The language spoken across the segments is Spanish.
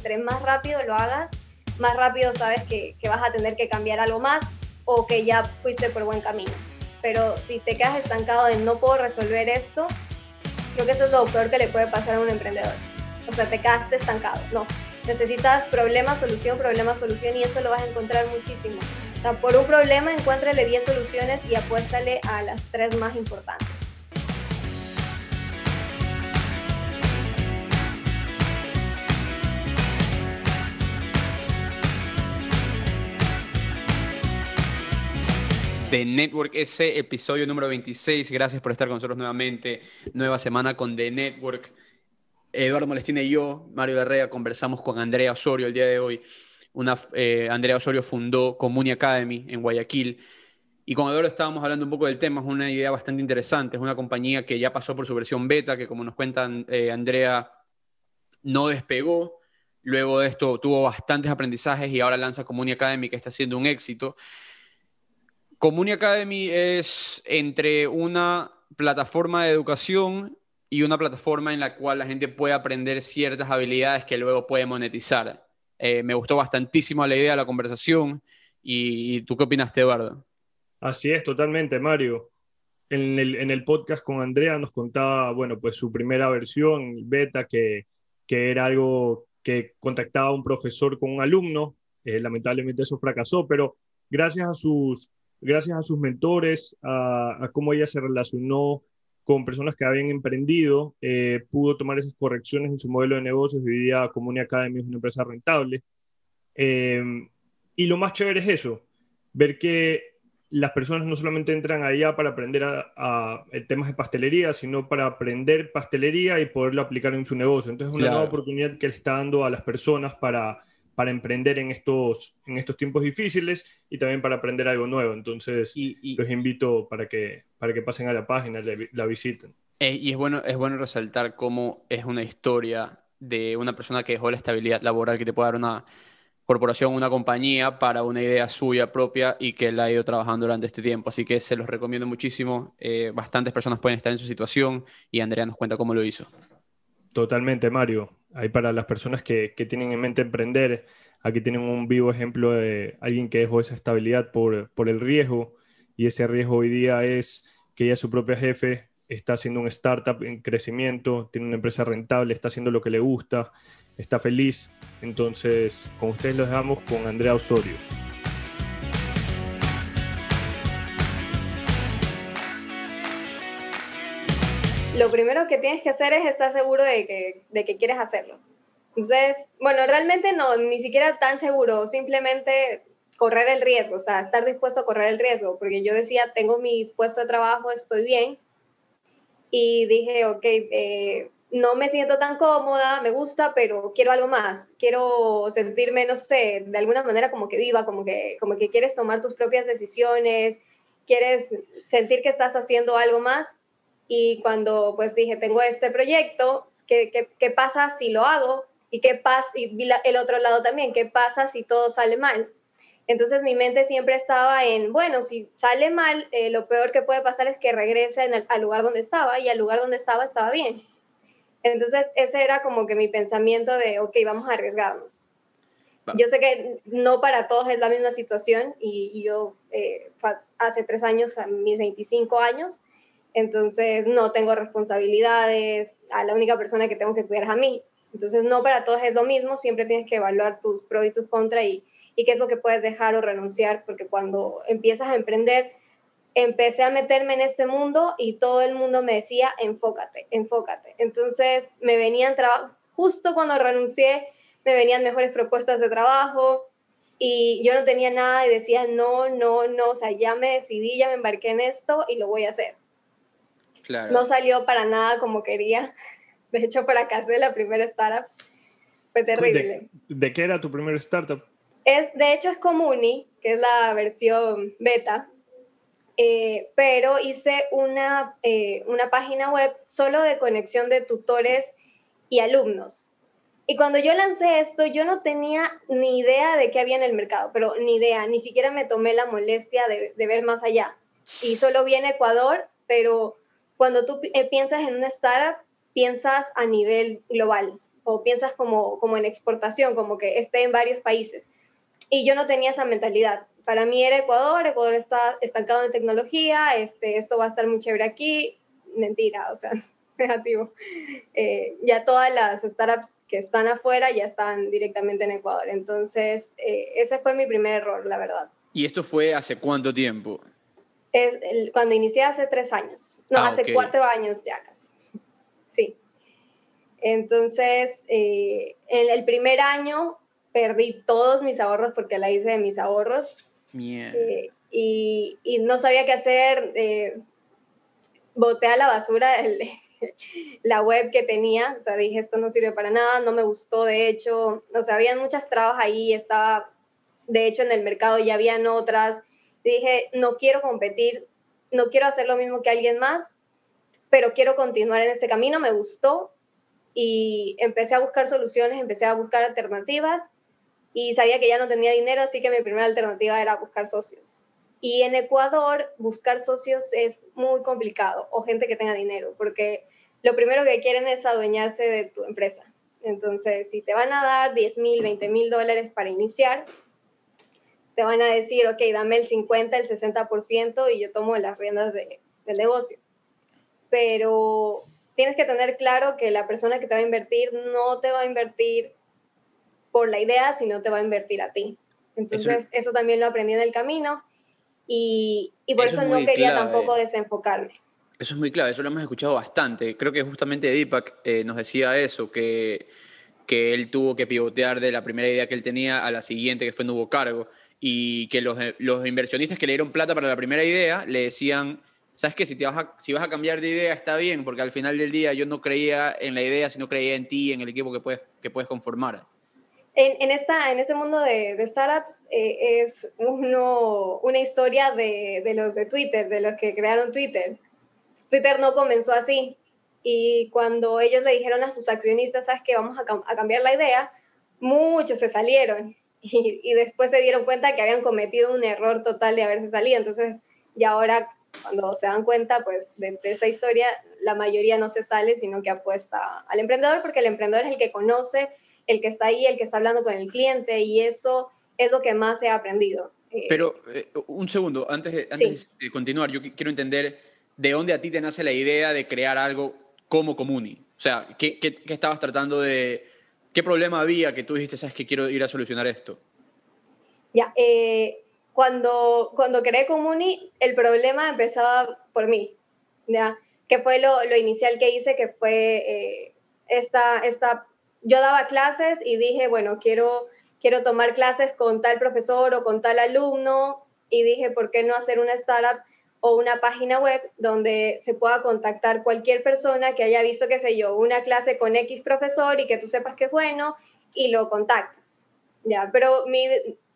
entre más rápido lo hagas, más rápido sabes que, que vas a tener que cambiar algo más o que ya fuiste por buen camino. Pero si te quedas estancado de no puedo resolver esto, creo que eso es lo peor que le puede pasar a un emprendedor. O sea, te quedaste estancado. No, necesitas problema, solución, problema, solución y eso lo vas a encontrar muchísimo. O sea, por un problema encuéntrale 10 soluciones y apuéstale a las tres más importantes. The Network, ese episodio número 26. Gracias por estar con nosotros nuevamente. Nueva semana con The Network. Eduardo Molestina y yo, Mario Larrea, conversamos con Andrea Osorio el día de hoy. Una, eh, Andrea Osorio fundó Comuni Academy en Guayaquil. Y con Eduardo estábamos hablando un poco del tema, es una idea bastante interesante. Es una compañía que ya pasó por su versión beta, que como nos cuentan eh, Andrea, no despegó. Luego de esto tuvo bastantes aprendizajes y ahora lanza Comuni Academy, que está siendo un éxito. Comuni Academy es entre una plataforma de educación y una plataforma en la cual la gente puede aprender ciertas habilidades que luego puede monetizar. Eh, me gustó bastantísimo la idea de la conversación. ¿Y, tú qué opinaste, Eduardo? Así es, totalmente, Mario. En el, en el, podcast con Andrea nos contaba, bueno, pues su primera versión, beta, que, que era algo que contactaba a un profesor con un alumno. Eh, lamentablemente eso fracasó, pero gracias a sus gracias a sus mentores, a, cómo ella se relacionó con personas que habían emprendido, eh, pudo tomar esas correcciones en su modelo de negocios hoy día Comuni Academy es una empresa rentable. Eh, y lo más chévere es eso, ver que las personas no solamente entran allá para aprender a, temas de pastelería, sino para aprender pastelería y poderlo aplicar en su negocio. Entonces es una nueva oportunidad que le está dando a las personas para para emprender en estos, en estos tiempos difíciles y también para aprender algo nuevo. Entonces, los invito para que, para que pasen a la página, la, visiten. Eh, y es bueno, es bueno resaltar cómo es una historia de una persona que dejó la estabilidad laboral que te puede dar una corporación, una compañía para una idea suya propia y que la ha ido trabajando durante este tiempo. Así que se los recomiendo muchísimo. Eh, bastantes personas pueden estar en su situación y Andrea nos cuenta cómo lo hizo. Totalmente, Mario. Ahí para las personas que, que, tienen en mente emprender, aquí tienen un vivo ejemplo de alguien que dejó esa estabilidad por, por el riesgo y ese riesgo hoy día es que ella, su propia jefe, está haciendo un startup en crecimiento, tiene una empresa rentable, está haciendo lo que le gusta, está feliz. Entonces, con ustedes los dejamos con Andrea Osorio. Lo primero que tienes que hacer es estar seguro de que, de que quieres hacerlo. Entonces, bueno, realmente no, ni siquiera tan seguro, simplemente correr el riesgo, o sea, estar dispuesto a correr el riesgo, porque yo decía, tengo mi puesto de trabajo, estoy bien, y dije, ok, eh, no me siento tan cómoda, me gusta, pero quiero algo más, quiero sentirme, no sé, de alguna manera como que viva, como que, como que quieres tomar tus propias decisiones, quieres sentir que estás haciendo algo más, y cuando pues dije, tengo este proyecto, ¿qué, qué, qué pasa si lo hago? ¿Y qué pasa? Y vi el otro lado también, ¿qué pasa si todo sale mal? Entonces mi mente siempre estaba en, bueno, si sale mal, eh, lo peor que puede pasar es que regrese al lugar donde estaba y al lugar donde estaba estaba bien. Entonces ese era como que mi pensamiento de, ok, vamos a arriesgarnos. Yo sé que no para todos es la misma situación y, yo eh, hace tres años, a mis 25 años, entonces no tengo responsabilidades, a la única persona que tengo que cuidar es a mí. Entonces no para todos es lo mismo, siempre tienes que evaluar tus pros y tus contras y, y qué es lo que puedes dejar o renunciar, porque cuando empiezas a emprender, empecé a meterme en este mundo y todo el mundo me decía, enfócate, enfócate. Entonces me venían trabajo, justo cuando renuncié, me venían mejores propuestas de trabajo y yo no tenía nada y decía, no, no, no, o sea, ya me decidí, ya me embarqué en esto y lo voy a hacer. No salió para nada como quería. De hecho, fracasé la primera startup. Fue terrible. ¿De, qué era tu primera startup? Es, de hecho, es Comuni, que es la versión beta. Eh, pero hice una, eh, una página web solo de conexión de tutores y alumnos. Y cuando yo lancé esto, yo no tenía ni idea de qué había en el mercado, pero ni idea, ni siquiera me tomé la molestia de, de ver más allá. Y solo vi en Ecuador, pero cuando tú eh, piensas en una startup, piensas a nivel global. o piensas como, como en exportación, como que esté en varios países. Y yo no tenía esa mentalidad. Para mí era Ecuador, Ecuador está estancado en tecnología, este, esto va a estar muy chévere aquí. Mentira, o sea, negativo. Eh, ya todas las startups que están afuera ya están directamente en Ecuador. Entonces, eh, ese fue mi primer error, la verdad. ¿Y esto fue hace cuánto tiempo? Es cuando inicié hace tres años. No, ah, hace cuatro años ya casi. Sí. Entonces, eh, en el primer año perdí todos mis ahorros porque la hice de mis ahorros. Eh, y, y, no sabía qué hacer. Eh, boté a la basura el, la web que tenía. O sea, dije, esto no sirve para nada, no me gustó. De hecho, o sea, habían muchas trabas ahí. Estaba, de hecho, en el mercado ya habían otras. Dije, no quiero competir, no quiero hacer lo mismo que alguien más, pero quiero continuar en este camino. Me gustó y empecé a buscar soluciones, empecé a buscar alternativas y sabía que ya no tenía dinero, así que mi primera alternativa era buscar socios. Y en Ecuador, buscar socios es muy complicado o gente que tenga dinero, porque lo primero que quieren es adueñarse de tu empresa. Entonces, si te van a dar 10 mil, 20 mil dólares para iniciar, te van a decir, ok, dame el 50, el 60% y yo tomo las riendas del negocio. Pero tienes que tener claro que la persona que te va a invertir no te va a invertir por la idea, sino te va a invertir a ti. Entonces, eso, también lo aprendí en el camino y, y por eso, no quería tampoco desenfocarme. Eso es muy clave, eso lo hemos escuchado bastante. Creo que justamente Deepak eh, nos decía eso, que, que él tuvo que pivotear de la primera idea que él tenía a la siguiente, que fue Nuevo Cargo, y que los, los inversionistas que le dieron plata para la primera idea le decían, ¿sabes qué? Si, te vas a, si vas a cambiar de idea está bien, porque al final del día yo no creía en la idea, sino creía en ti, en el equipo que puedes, que puedes conformar. En, en esta, en este mundo de, de startups eh, es uno, una historia de, de, los de Twitter, de los que crearon Twitter. Twitter no comenzó así. Y cuando ellos le dijeron a sus accionistas, ¿sabes qué? Vamos a, a cambiar la idea, muchos se salieron. Y, y, después se dieron cuenta que habían cometido un error total de haberse salido. Entonces, y ahora cuando se dan cuenta, pues, de, esta historia, la mayoría no se sale, sino que apuesta al emprendedor, porque el emprendedor es el que conoce, el que está ahí, el que está hablando con el cliente, y eso es lo que más he aprendido. Eh, Pero eh, un segundo, antes, de, antes de continuar, yo quiero entender de dónde a ti te nace la idea de crear algo como Comuni. O sea, ¿qué, qué, qué estabas tratando de... ¿Qué problema había que tú dijiste, sabes que quiero ir a solucionar esto? Ya, eh, cuando, cuando creé Comuni, el problema empezaba por mí, ¿ya? Que fue lo, lo inicial que hice, que fue eh, esta, esta, yo daba clases y dije, bueno, quiero, quiero tomar clases con tal profesor o con tal alumno, y dije, ¿por qué no hacer una startup o una página web donde se pueda contactar cualquier persona que haya visto, qué sé yo, una clase con X profesor y que tú sepas que es bueno y lo contactas. Ya, pero mi,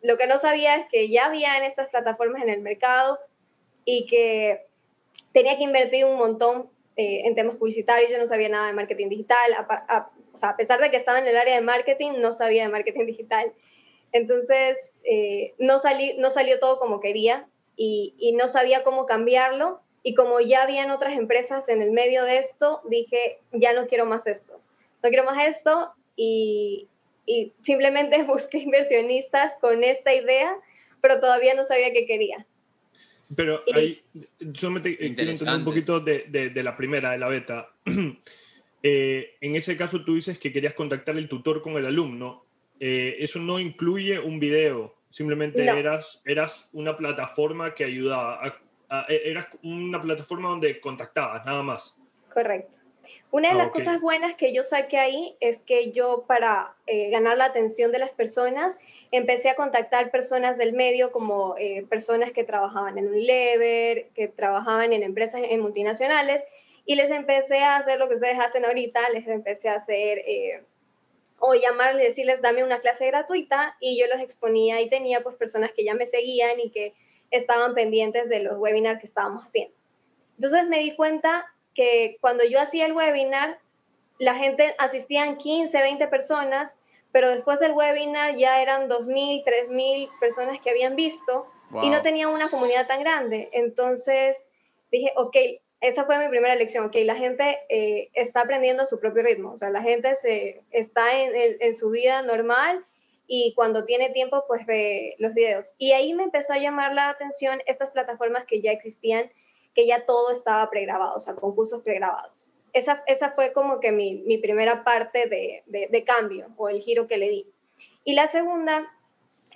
lo que no sabía es que ya había en estas plataformas en el mercado y que tenía que invertir un montón eh, en temas publicitarios. Yo no sabía nada de marketing digital. A, o sea, a pesar de que estaba en el área de marketing, no sabía de marketing digital. Entonces, eh, no, salí, no salió todo como quería y, y no sabía cómo cambiarlo. Y como ya habían otras empresas en el medio de esto, dije, ya no quiero más esto. No quiero más esto y, y simplemente busqué inversionistas con esta idea, pero todavía no sabía qué quería. Pero ahí, solamente eh, quiero entender un poquito de, de, la primera, de la beta. eh, en ese caso tú dices que querías contactar el tutor con el alumno. Eh, eso no incluye un video, simplemente eras, eras una plataforma que ayudaba, e, eras una plataforma donde contactabas, nada más. Correcto. Una de las cosas buenas que yo saqué ahí es que yo para eh, ganar la atención de las personas empecé a contactar personas del medio como eh, personas que trabajaban en Unilever, que trabajaban en empresas en multinacionales y les empecé a hacer lo que ustedes hacen ahorita, les empecé a hacer eh, o llamarles, decirles dame una clase gratuita y yo los exponía y tenía pues personas que ya me seguían y que estaban pendientes de los webinars que estábamos haciendo. Entonces me di cuenta que cuando yo hacía el webinar, la gente asistían 15, 20 personas, pero después del webinar ya eran 2.000, 3.000 personas que habían visto y no tenía una comunidad tan grande. Entonces dije, ok, esa fue mi primera lección, que la gente eh, está aprendiendo a su propio ritmo, o sea, la gente se, está en, en, su vida normal y cuando tiene tiempo, pues ve los videos. Y ahí me empezó a llamar la atención estas plataformas que ya existían, que ya todo estaba pregrabado, o sea, concursos pregrabados. Esa, esa fue como que mi, mi primera parte de, de, de cambio o el giro que le di. Y la segunda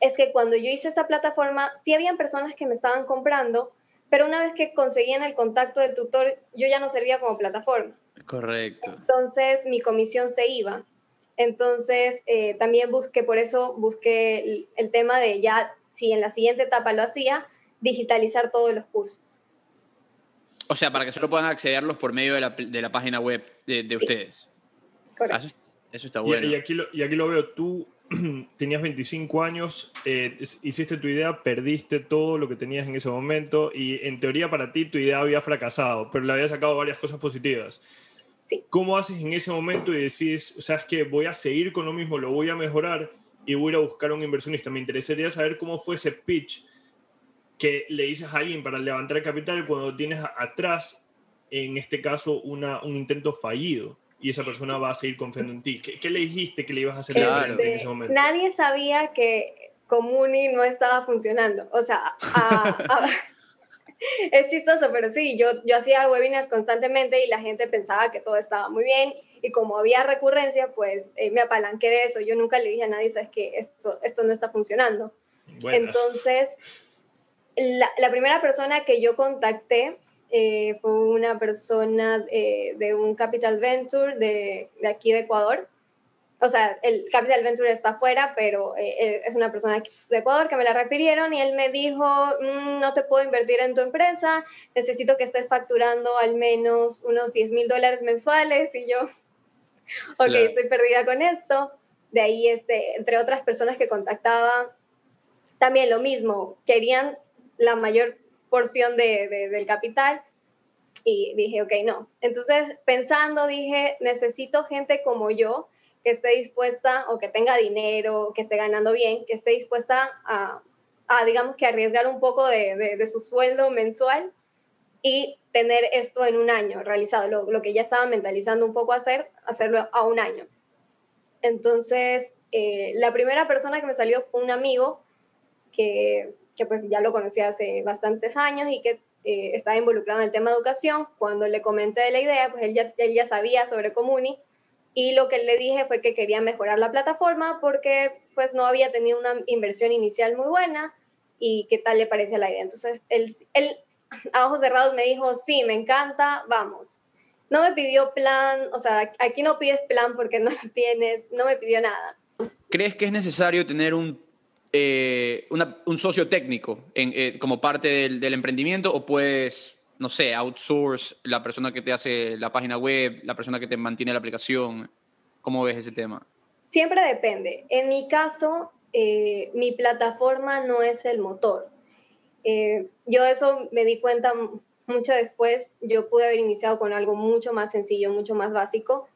es que cuando yo hice esta plataforma, sí habían personas que me estaban comprando, pero una vez que conseguían el contacto del tutor, yo ya no servía como plataforma. Correcto. Entonces mi comisión se iba. Entonces eh, también busqué, por eso busqué el, el, tema de ya, si en la siguiente etapa lo hacía, digitalizar todos los cursos. O sea, para que solo puedan accederlos por medio de la, de la página web de, de sí. ustedes. Correcto. Eso, eso, está bueno. Y, y, aquí lo, y aquí lo veo, tú tenías 25 años, eh, hiciste tu idea, perdiste todo lo que tenías en ese momento y en teoría para ti tu idea había fracasado, pero le había sacado varias cosas positivas. Sí. ¿Cómo haces en ese momento y decís, o sea, es que voy a seguir con lo mismo, lo voy a mejorar y voy a ir a buscar a un inversionista? Me interesaría saber cómo fue ese pitch que le dices a alguien para levantar capital cuando tienes atrás, en este caso, una, un intento fallido y esa persona va a seguir confiando en ti. ¿Qué, qué le dijiste que le ibas a hacer claro. en ese momento? Nadie sabía que Comuni no estaba funcionando. O sea, a, a, es chistoso, pero sí, yo, yo hacía webinars constantemente y la gente pensaba que todo estaba muy bien y como había recurrencia, pues eh, me apalanqué de eso. Yo nunca le dije a nadie, sabes que esto, esto no está funcionando. Bueno. Entonces, la, la primera persona que yo contacté eh, fue una persona eh, de un Capital Venture de, de, aquí de Ecuador. O sea, el Capital Venture está afuera, pero eh, es una persona de Ecuador que me la refirieron y él me dijo, mmm, no te puedo invertir en tu empresa, necesito que estés facturando al menos unos 10 mil dólares mensuales y yo, ok, claro. estoy perdida con esto. De ahí, este, entre otras personas que contactaba, también lo mismo, querían la mayor porción de, de, del capital y dije, ok, no. Entonces, pensando, dije, necesito gente como yo que esté dispuesta o que tenga dinero, que esté ganando bien, que esté dispuesta a, a digamos que arriesgar un poco de, de, de, su sueldo mensual y tener esto en un año realizado, lo, lo, que ya estaba mentalizando un poco hacer, hacerlo a un año. Entonces, eh, la primera persona que me salió fue un amigo que que pues ya lo conocía hace bastantes años y que eh, estaba involucrado en el tema de educación. Cuando le comenté de la idea, pues él ya, él ya sabía sobre Comuni y lo que le dije fue que quería mejorar la plataforma porque pues no había tenido una inversión inicial muy buena y qué tal le parecía la idea. Entonces él, él a ojos cerrados me dijo, sí, me encanta, vamos. No me pidió plan, o sea, aquí no pides plan porque no lo tienes, no me pidió nada. ¿Crees que es necesario tener un eh, un socio técnico eh, como parte del, emprendimiento o puedes, no sé, outsource la persona que te hace la página web, la persona que te mantiene la aplicación? ¿Cómo ves ese tema? Siempre depende. En mi caso, eh, mi plataforma no es el motor. Yo eso me di cuenta mucho después. Yo pude haber iniciado con algo mucho más sencillo, mucho más básico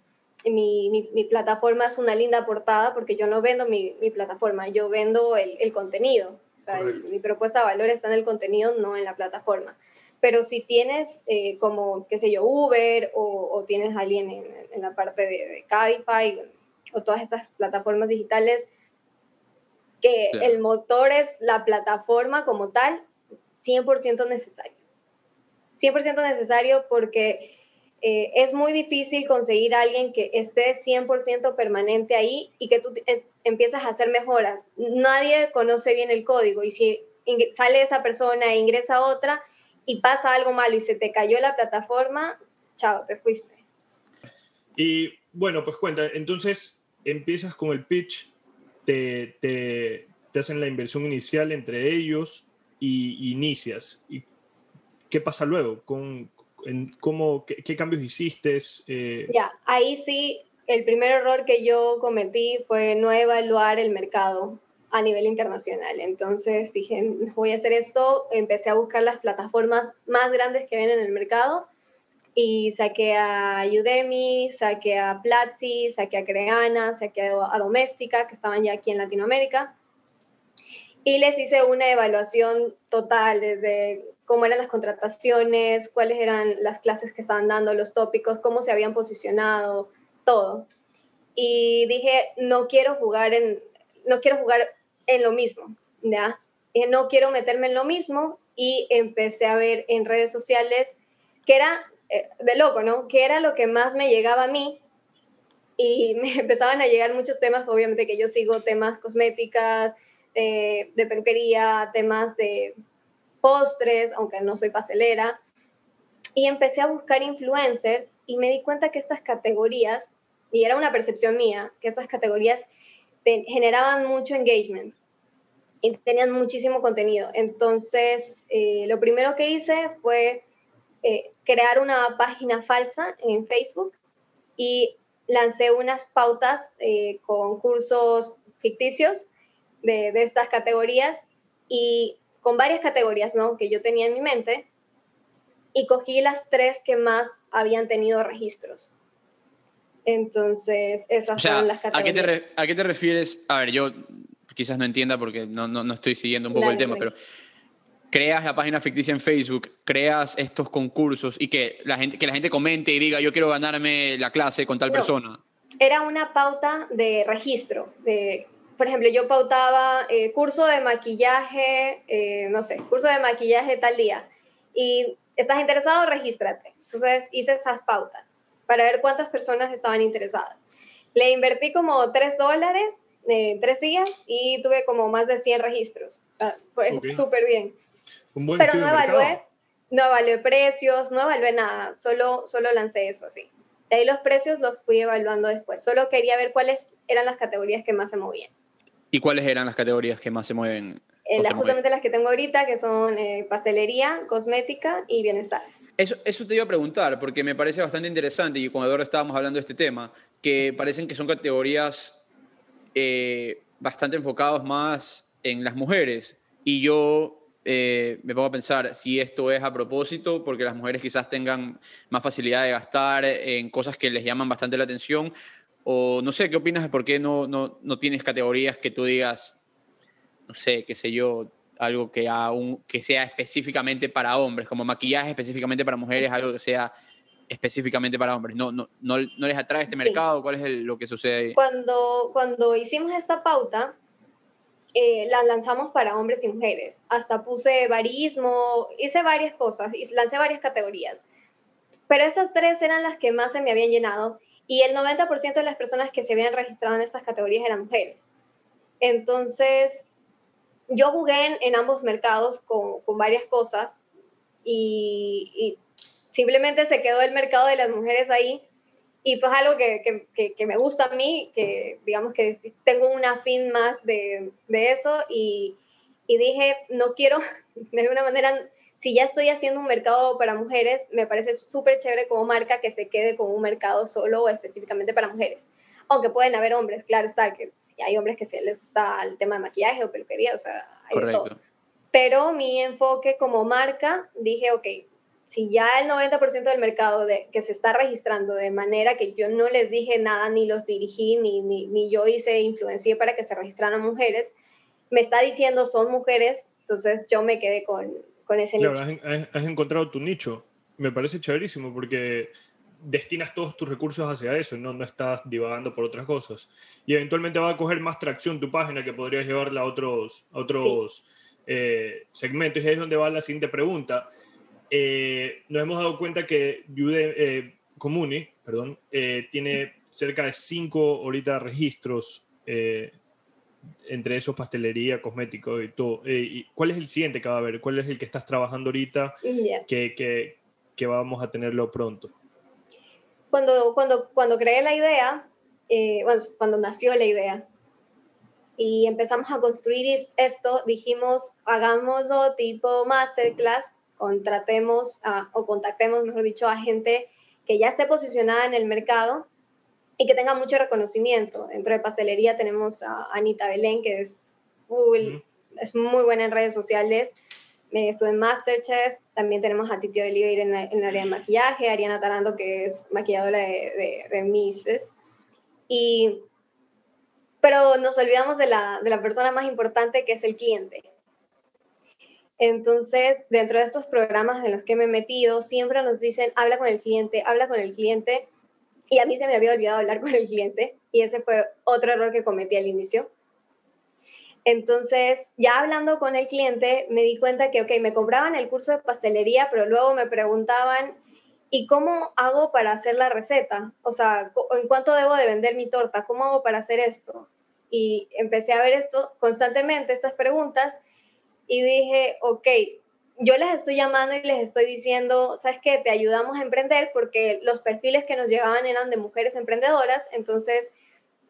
mi, mi, mi, plataforma es una linda portada porque yo no vendo mi, mi plataforma, yo vendo el, el contenido. O sea, el, mi propuesta de valor está en el contenido, no en la plataforma. Pero si tienes eh, como, qué sé yo, Uber o, o tienes a alguien en, en, la parte de, de Cabify o todas estas plataformas digitales, que claro. el motor es la plataforma como tal, 100% necesario. 100% necesario porque eh, es muy difícil conseguir alguien que esté 100% permanente ahí y que tú eh, empiezas a hacer mejoras. Nadie conoce bien el código y si sale esa persona e ingresa otra y pasa algo malo y se te cayó la plataforma, chao, te fuiste. Y bueno, pues cuenta, entonces empiezas con el pitch, te, te, te hacen la inversión inicial entre ellos y, y inicias. ¿Y qué pasa luego? ¿Con, en cómo, qué, qué cambios hiciste? Eh... Ya, ahí sí, el primer error que yo cometí fue no evaluar el mercado a nivel internacional. Entonces dije, voy a hacer esto, empecé a buscar las plataformas más grandes que ven en el mercado y saqué a Udemy, saqué a Platzi, saqué a Creana, saqué a Doméstica, que estaban ya aquí en Latinoamérica. Y les hice una evaluación total, desde cómo eran las contrataciones, cuáles eran las clases que estaban dando, los tópicos, cómo se habían posicionado, todo. Y dije, no quiero jugar en, no quiero jugar en lo mismo, ¿ya? Y no quiero meterme en lo mismo y empecé a ver en redes sociales que era eh, de loco, ¿no? Que era lo que más me llegaba a mí y me empezaban a llegar muchos temas, obviamente que yo sigo temas cosméticas, eh, de peluquería, temas de postres, aunque no soy pastelera, y empecé a buscar influencers y me di cuenta que estas categorías, y era una percepción mía, que estas categorías generaban mucho engagement y tenían muchísimo contenido. Entonces, eh, lo primero que hice fue eh, crear una página falsa en Facebook y lancé unas pautas eh, con cursos ficticios de, de, estas categorías y con varias categorías ¿no? que yo tenía en mi mente y cogí las tres que más habían tenido registros. Entonces, esas son las categorías. ¿a qué, te ¿A qué te refieres? A ver, yo quizás no entienda porque no, no, no estoy siguiendo un poco el tema, pero creas la página ficticia en Facebook, creas estos concursos y que la gente, que la gente comente y diga, yo quiero ganarme la clase con tal persona. Era una pauta de registro. De, por ejemplo, yo pautaba eh, curso de maquillaje, eh, no sé, curso de maquillaje tal día. Y estás interesado, regístrate. Entonces hice esas pautas para ver cuántas personas estaban interesadas. Le invertí como tres dólares en tres días y tuve como más de 100 registros. O sea, fue súper bien. Pero no evalué, no evalué precios, no evalué nada, solo, solo lancé eso así. De ahí los precios los fui evaluando después. Solo quería ver cuáles eran las categorías que más se movían. ¿Y cuáles eran las categorías que más se mueven? Eh, justamente las que tengo ahorita, que son eh, pastelería, cosmética y bienestar. Eso, eso te iba a preguntar, porque me parece bastante interesante, y cuando ahora estábamos hablando de este tema, que parecen que son categorías eh, bastante enfocadas más en las mujeres. Y yo eh, me pongo a pensar si esto es a propósito, porque las mujeres quizás tengan más facilidad de gastar en cosas que les llaman bastante la atención, o no sé, ¿qué opinas de por qué no, no, no tienes categorías que tú digas, no sé, qué sé yo, algo que, aún, que sea específicamente para hombres, como maquillaje específicamente para mujeres, algo que sea específicamente para hombres? ¿No, no, no, no les atrae este mercado? ¿Cuál es lo que sucede ahí? Cuando, cuando hicimos esta pauta, eh, la lanzamos para hombres y mujeres. Hasta puse barismo, hice varias cosas, y lancé varias categorías. Pero estas tres eran las que más se me habían llenado y el 90% de las personas que se habían registrado en estas categorías eran mujeres. Entonces, yo jugué en, ambos mercados con, con varias cosas y, simplemente se quedó el mercado de las mujeres ahí y pues algo que, que, me gusta a mí, que digamos que tengo una fin más de, de eso y, y, dije, no quiero, de alguna manera, si ya estoy haciendo un mercado para mujeres, me parece súper chévere como marca que se quede con un mercado solo o específicamente para mujeres. Aunque pueden haber hombres, claro está, que si hay hombres que se les gusta el tema de maquillaje o peluquería, o sea, hay Correcto. todo. Pero mi enfoque como marca, dije, ok, si ya el 90% del mercado de, que se está registrando de manera que yo no les dije nada, ni los dirigí, ni, ni, ni yo hice influencia para que se registraran mujeres, me está diciendo son mujeres, entonces yo me quedé con, con ese nicho. Has, has encontrado tu nicho. Me parece chéverísimo porque destinas todos tus recursos hacia eso, no, no estás divagando por otras cosas. Y eventualmente va a coger más tracción tu página que podrías llevarla a otros, otros eh, segmentos. Y ahí es donde va la siguiente pregunta. Eh, nos hemos dado cuenta que eh, Comuni perdón, eh, tiene cerca de cinco ahorita registros, entre esos pastelería, cosmético y todo. Y ¿Cuál es el siguiente que va a haber? ¿Cuál es el que estás trabajando ahorita que, que, que, vamos a tenerlo pronto? Cuando, cuando, cuando creé la idea, bueno, cuando nació la idea, y empezamos a construir esto, dijimos, hagámoslo tipo masterclass contratemos o contactemos, mejor dicho, a gente que ya esté posicionada en el mercado y que tenga mucho reconocimiento. Dentro de pastelería tenemos a Anita Belén, que es, es muy buena en redes sociales. me Estuve en Masterchef. También tenemos a Titi Oliveira en, en el área de maquillaje, Ariana Tarando, que es maquilladora de, de, de Mises. Y, pero nos olvidamos de la, de la persona más importante, que es el cliente Entonces, dentro de estos programas en los que me he metido, siempre nos dicen, habla con el cliente, habla con el cliente. Y a mí se me había olvidado hablar con el cliente y ese fue otro error que cometí al inicio. Entonces, ya hablando con el cliente, me di cuenta que, ok, me compraban el curso de pastelería, pero luego me preguntaban, ¿y cómo hago para hacer la receta? O sea, ¿en cuánto debo de vender mi torta? ¿Cómo hago para hacer esto? Y empecé a ver esto constantemente, estas preguntas, y dije, ok, yo les estoy llamando y les estoy diciendo, ¿sabes qué? Te ayudamos a emprender porque los perfiles que nos llegaban eran de mujeres emprendedoras, entonces,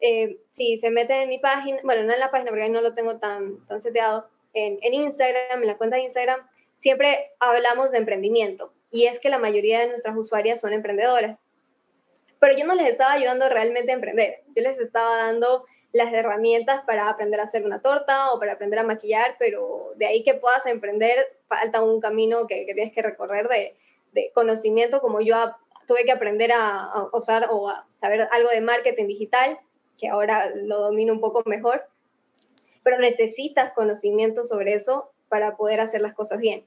eh, si se meten en mi página, bueno, no en la página porque ahí no lo tengo tan, tan seteado, en, en Instagram, en la cuenta de Instagram, siempre hablamos de emprendimiento y es que la mayoría de nuestras usuarias son emprendedoras. Pero yo no les estaba ayudando realmente a emprender, yo les estaba dando las herramientas para aprender a hacer una torta o para aprender a maquillar, pero de ahí que puedas emprender, falta un camino que, tienes que recorrer de, conocimiento, como yo tuve que aprender a, usar o a saber algo de marketing digital, que ahora lo domino un poco mejor, pero necesitas conocimiento sobre eso para poder hacer las cosas bien.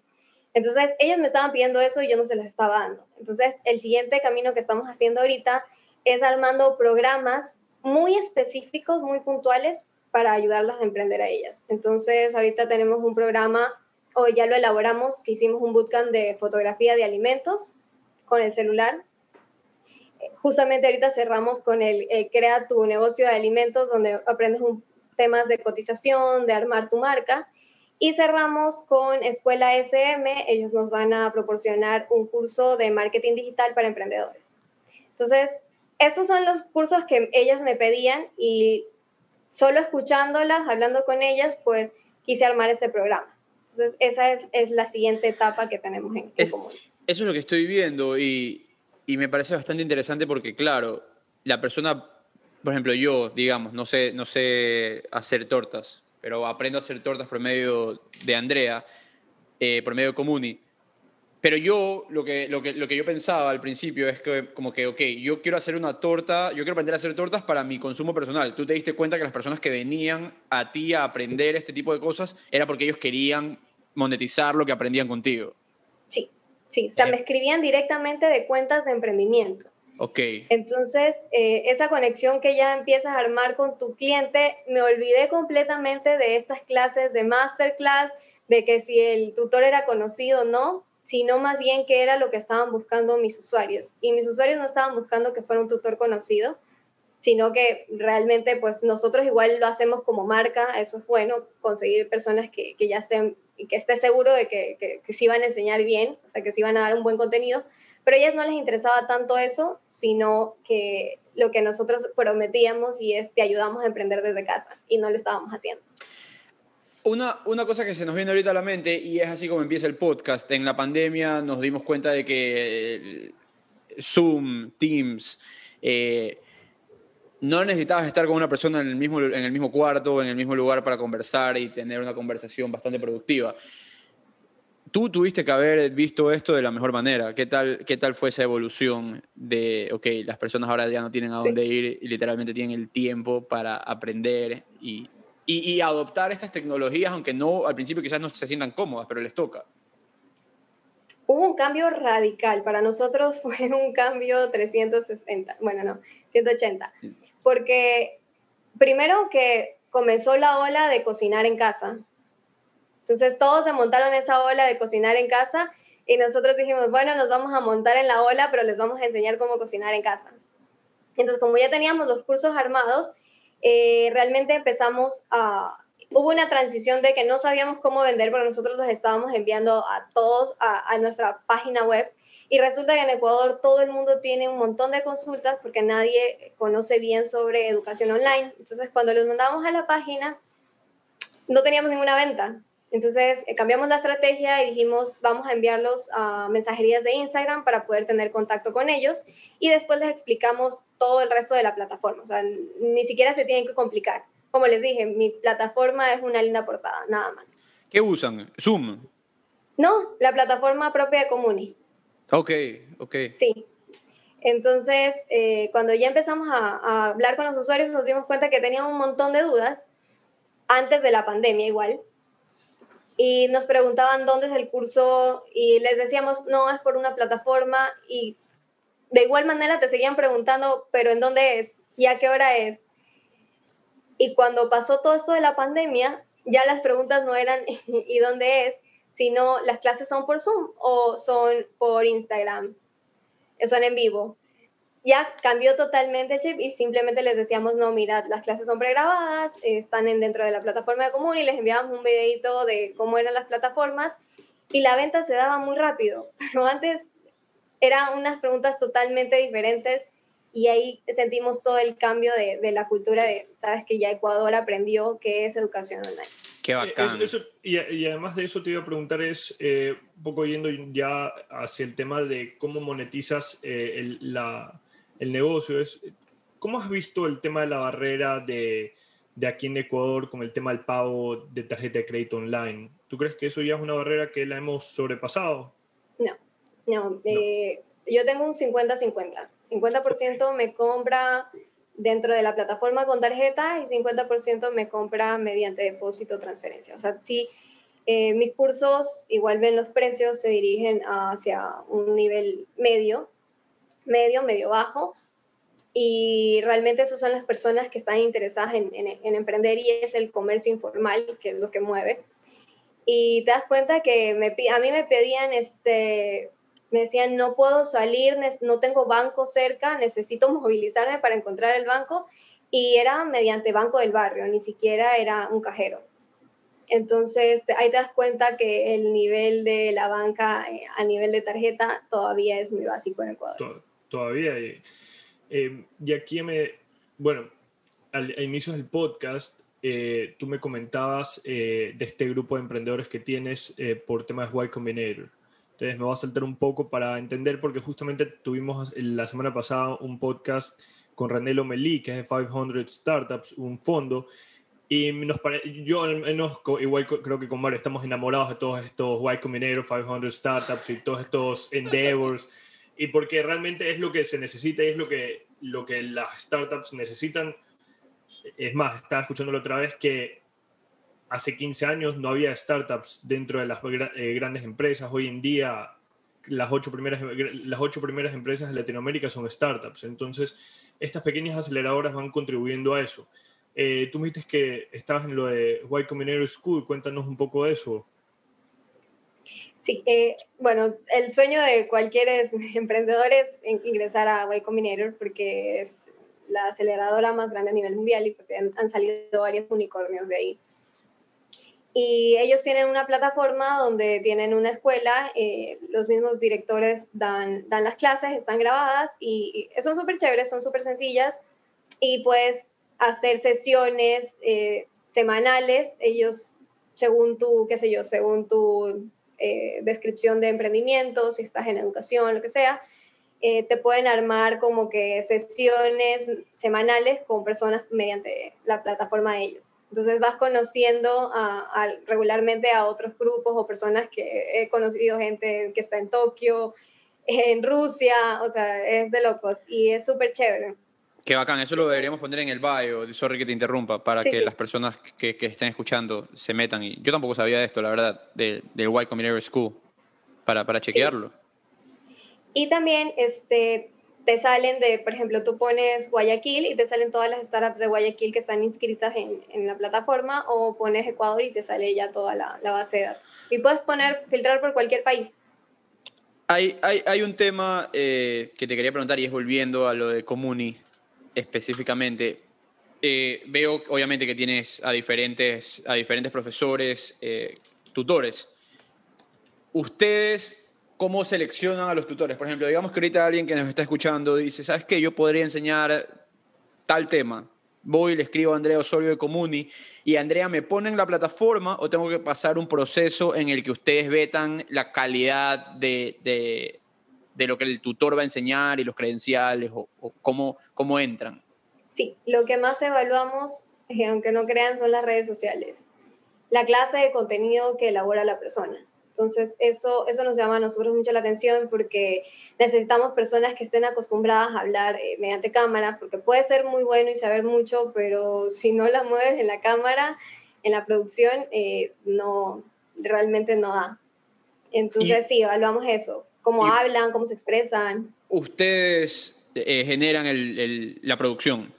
Entonces, ellos me estaban pidiendo eso y yo no se les estaba dando. Entonces, el siguiente camino que estamos haciendo ahorita es armando programas muy específicos, muy puntuales para ayudarlas a emprender a ellas. Entonces, ahorita tenemos un programa, o ya lo elaboramos, que hicimos un bootcamp de fotografía de alimentos con el celular. Justamente ahorita cerramos con el, Crea tu negocio de alimentos, donde aprendes temas de cotización, de armar tu marca. Y cerramos con Escuela SM, ellos nos van a proporcionar un curso de marketing digital para emprendedores. Entonces, estos son los cursos que ellas me pedían y solo escuchándolas, hablando con ellas, pues quise armar este programa. Entonces, esa es, la siguiente etapa que tenemos en, común. Eso es lo que estoy viendo y, y, me parece bastante interesante porque, claro, la persona, por ejemplo, yo, digamos, no sé, no sé hacer tortas, pero aprendo a hacer tortas por medio de Andrea, eh, por medio de Comuni. Pero yo, lo que, lo, que, lo que yo pensaba al principio es que, como que, ok, yo quiero hacer una torta, yo quiero aprender a hacer tortas para mi consumo personal. Tú te diste cuenta que las personas que venían a ti a aprender este tipo de cosas era porque ellos querían monetizar lo que aprendían contigo. Sí, sí, o sea, me escribían directamente de cuentas de emprendimiento. Ok. Entonces, eh, esa conexión que ya empiezas a armar con tu cliente, me olvidé completamente de estas clases de masterclass, de que si el tutor era conocido o no, sino más bien qué era lo que estaban buscando mis usuarios. Y mis usuarios no estaban buscando que fuera un tutor conocido, sino que realmente pues nosotros igual lo hacemos como marca, eso es bueno, conseguir personas que, que ya estén que esté seguro de que, que, que sí van a enseñar bien, o sea, que sí van a dar un buen contenido, pero a ellas no les interesaba tanto eso, sino que lo que nosotros prometíamos y es te ayudamos a emprender desde casa y no lo estábamos haciendo. Una, una, cosa que se nos viene ahorita a la mente, y es así como empieza el podcast, en la pandemia nos dimos cuenta de que Zoom, Teams, eh, no necesitabas estar con una persona en el, mismo, en el mismo cuarto, en el mismo lugar para conversar y tener una conversación bastante productiva. Tú tuviste que haber visto esto de la mejor manera. ¿Qué tal, qué tal fue esa evolución de, ok, las personas ahora ya no tienen a dónde ir y literalmente tienen el tiempo para aprender y y, adoptar estas tecnologías, aunque no al principio quizás no se sientan cómodas, pero les toca. Hubo un cambio radical. Para nosotros fue un cambio 360, bueno, no, 180. Porque primero que comenzó la ola de cocinar en casa. Entonces todos se montaron esa ola de cocinar en casa y nosotros dijimos, bueno, nos vamos a montar en la ola, pero les vamos a enseñar cómo cocinar en casa. Entonces, como ya teníamos los cursos armados, eh, realmente empezamos a... Hubo una transición de que no sabíamos cómo vender, pero nosotros los estábamos enviando a todos a, a nuestra página web. Y resulta que en Ecuador todo el mundo tiene un montón de consultas porque nadie conoce bien sobre educación online. Entonces, cuando les mandamos a la página, no teníamos ninguna venta. Entonces eh, cambiamos la estrategia y dijimos, vamos a enviarlos a mensajerías de Instagram para poder tener contacto con ellos y después les explicamos todo el resto de la plataforma. O sea, ni siquiera se tienen que complicar. Como les dije, mi plataforma es una linda portada, nada más. ¿Qué usan? ¿Zoom? No, la plataforma propia de Comuni. Ok, ok. Sí. Entonces, eh, cuando ya empezamos a, a hablar con los usuarios, nos dimos cuenta que tenían un montón de dudas antes de la pandemia igual y nos preguntaban dónde es el curso y les decíamos, no, es por una plataforma y de igual manera te seguían preguntando, pero ¿en dónde es? ¿Y a qué hora es? Y cuando pasó todo esto de la pandemia, ya las preguntas no eran ¿y dónde es? sino las clases son por Zoom o son por Instagram, son en vivo. Ya cambió totalmente el chip y simplemente les decíamos, no, mirad, las clases son pregrabadas, están en, dentro de la plataforma de común y les enviábamos un videito de cómo eran las plataformas y la venta se daba muy rápido. Pero antes eran unas preguntas totalmente diferentes y ahí sentimos todo el cambio de, de la cultura de, sabes que ya Ecuador aprendió qué es educación online. Qué eh, bacán. y, y, además de eso te iba a preguntar es, eh, un poco yendo ya hacia el tema de cómo monetizas eh, el, la, el, negocio, es, ¿cómo has visto el tema de la barrera de, de, aquí en Ecuador con el tema del pago de tarjeta de crédito online? ¿Tú crees que eso ya es una barrera que la hemos sobrepasado? No, no. no. yo tengo un 50-50. 50% me compra dentro de la plataforma con tarjeta y 50% me compra mediante depósito o transferencia. O sea, si eh, mis cursos, igual ven los precios, se dirigen hacia un nivel medio, medio, medio bajo, y realmente esas son las personas que están interesadas en, en, emprender y es el comercio informal, que es lo que mueve. Y te das cuenta que a mí me pedían este, me decían, no puedo salir, no tengo banco cerca, necesito movilizarme para encontrar el banco. Y era mediante banco del barrio, ni siquiera era un cajero. Entonces, ahí te das cuenta que el nivel de la banca eh, a nivel de tarjeta todavía es muy básico en Ecuador. Todavía. Eh, y aquí me, bueno, al, inicio del podcast, eh, tú me comentabas de este grupo de emprendedores que tienes por temas de Y Combinator. Entonces me voy a saltar un poco para entender, porque justamente tuvimos la semana pasada un podcast con René Lomelí, que es de 500 Startups, un fondo, y nos yo al menos, igual creo que con Mario, estamos enamorados de todos estos Y Combinator, 500 Startups y todos estos endeavors, y porque realmente es lo que se necesita y es lo que, lo que las startups necesitan. Es más, estaba escuchándolo otra vez que hace 15 años no había startups dentro de las eh, grandes empresas. Hoy en día las ocho, primeras, las ocho primeras empresas de Latinoamérica son startups. Entonces, estas pequeñas aceleradoras van contribuyendo a eso. Eh, tú me dijiste que estabas en lo de Y Combinator School. Cuéntanos un poco de eso. Sí, eh, bueno, el sueño de cualquier emprendedor es ingresar a Y Combinator porque es la aceleradora más grande a nivel mundial y porque han salido varios unicornios de ahí. Y ellos tienen una plataforma donde tienen una escuela, eh, los mismos directores dan, dan las clases, están grabadas y, son súper chéveres, son súper sencillas y puedes hacer sesiones eh, semanales, ellos según tu, qué sé yo, según tu eh, descripción de emprendimiento, si estás en educación, lo que sea, te pueden armar como que sesiones semanales con personas mediante la plataforma de ellos. Entonces vas conociendo a, regularmente a otros grupos o personas que he conocido, gente que está en Tokio, en Rusia, o sea, es de locos y es súper chévere. Qué bacán, eso lo deberíamos poner en el bio, sorry que te interrumpa, para que las personas que, que, estén escuchando se metan. Y yo tampoco sabía de esto, la verdad, del de Y Combinator School, para, para chequearlo. Y también este, te salen de, por ejemplo, tú pones Guayaquil y te salen todas las startups de Guayaquil que están inscritas en, en la plataforma o pones Ecuador y te sale ya toda la, la, base de datos. Y puedes poner, filtrar por cualquier país. Hay, hay, hay un tema eh, que te quería preguntar y es volviendo a lo de Comuni específicamente. Eh, veo obviamente que tienes a diferentes, a diferentes profesores, eh, tutores. Ustedes cómo seleccionan a los tutores. Por ejemplo, digamos que ahorita alguien que nos está escuchando dice, ¿sabes qué? Yo podría enseñar tal tema. Voy le escribo a Andrea Osorio de Comuni y Andrea me pone en la plataforma o tengo que pasar un proceso en el que ustedes vetan la calidad de, lo que el tutor va a enseñar y los credenciales o, cómo, cómo entran. Sí, lo que más evaluamos, eh, aunque no crean, son las redes sociales. La clase de contenido que elabora la persona entonces, eso, eso nos llama a nosotros mucho la atención porque necesitamos personas que estén acostumbradas a hablar eh, mediante cámara, porque puede ser muy bueno y saber mucho, pero si no la mueves en la cámara, en la producción, eh, no, realmente no da. Entonces sí, evaluamos eso, cómo hablan, cómo se expresan. Ustedes eh, generan el, la producción.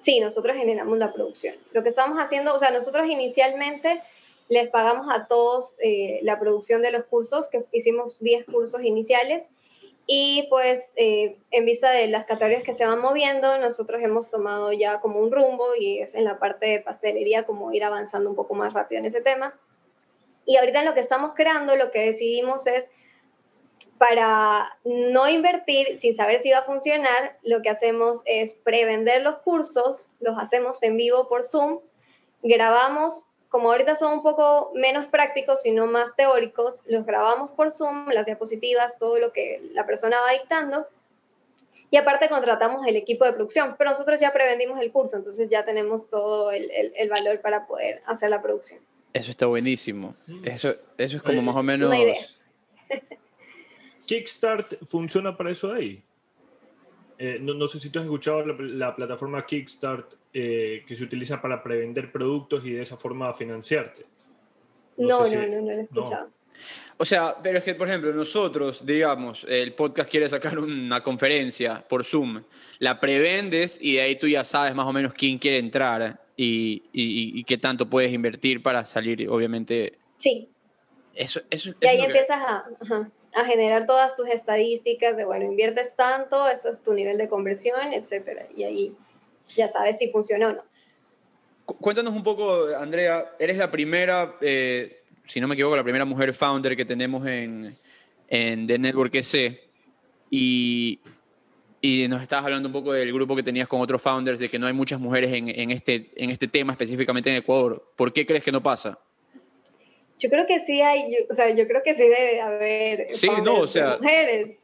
Sí, nosotros generamos la producción. Lo que estamos haciendo, o sea, nosotros inicialmente les pagamos a todos eh, la producción de los cursos, que hicimos 10 cursos iniciales, y pues eh, en vista de las categorías que se van moviendo, nosotros hemos tomado ya como un rumbo y es en la parte de pastelería como ir avanzando un poco más rápido en ese tema. Y ahorita lo que estamos creando, lo que decidimos es para no invertir sin saber si va a funcionar, lo que hacemos es prevender los cursos, los hacemos en vivo por Zoom, grabamos como ahorita son un poco menos prácticos, sino más teóricos, los grabamos por Zoom, las diapositivas, todo lo que la persona va dictando. Y aparte contratamos el equipo de producción, pero nosotros ya prevendimos el curso, entonces ya tenemos todo el, el, valor para poder hacer la producción. Eso está buenísimo. Mm. Eso, eso es como más o menos... Una idea. Kickstart funciona para eso ahí. Eh, no, no, sé si tú has escuchado la, plataforma Kickstart eh, que se utiliza para prevender productos y de esa forma financiarte. No, no, no, no, lo he escuchado. O sea, pero es que, por ejemplo, nosotros, digamos, el podcast quiere sacar una conferencia por Zoom, la prevendes y de ahí tú ya sabes más o menos quién quiere entrar y, y, qué tanto puedes invertir para salir, obviamente. Sí. Eso, eso, y ahí empiezas a a generar todas tus estadísticas de, bueno, inviertes tanto, este es tu nivel de conversión, etcétera. Y ahí ya sabes si funciona o no. Cuéntanos un poco, Andrea, eres la primera, eh, si no me equivoco, la primera mujer founder que tenemos en, en The Network EC. Y, y nos estabas hablando un poco del grupo que tenías con otros founders, de que no hay muchas mujeres en, en, este, en este tema específicamente en Ecuador. ¿Por qué crees que no pasa? Yo creo que sí hay, o sea, yo creo que sí debe haber sí, no, o sea, mujeres,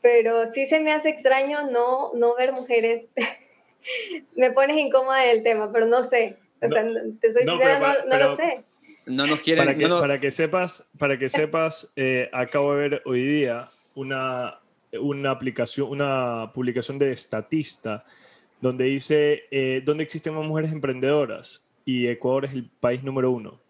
pero sí se me hace extraño no, no ver mujeres. me pones incómoda del tema, pero no sé. O sea, te soy sincera, no, lo sé. No nos quieren... Para que, para que sepas, para que sepas eh, acabo de ver hoy día una, una aplicación, una publicación de Estatista donde dice eh, dónde existen más mujeres emprendedoras y Ecuador es el país número uno.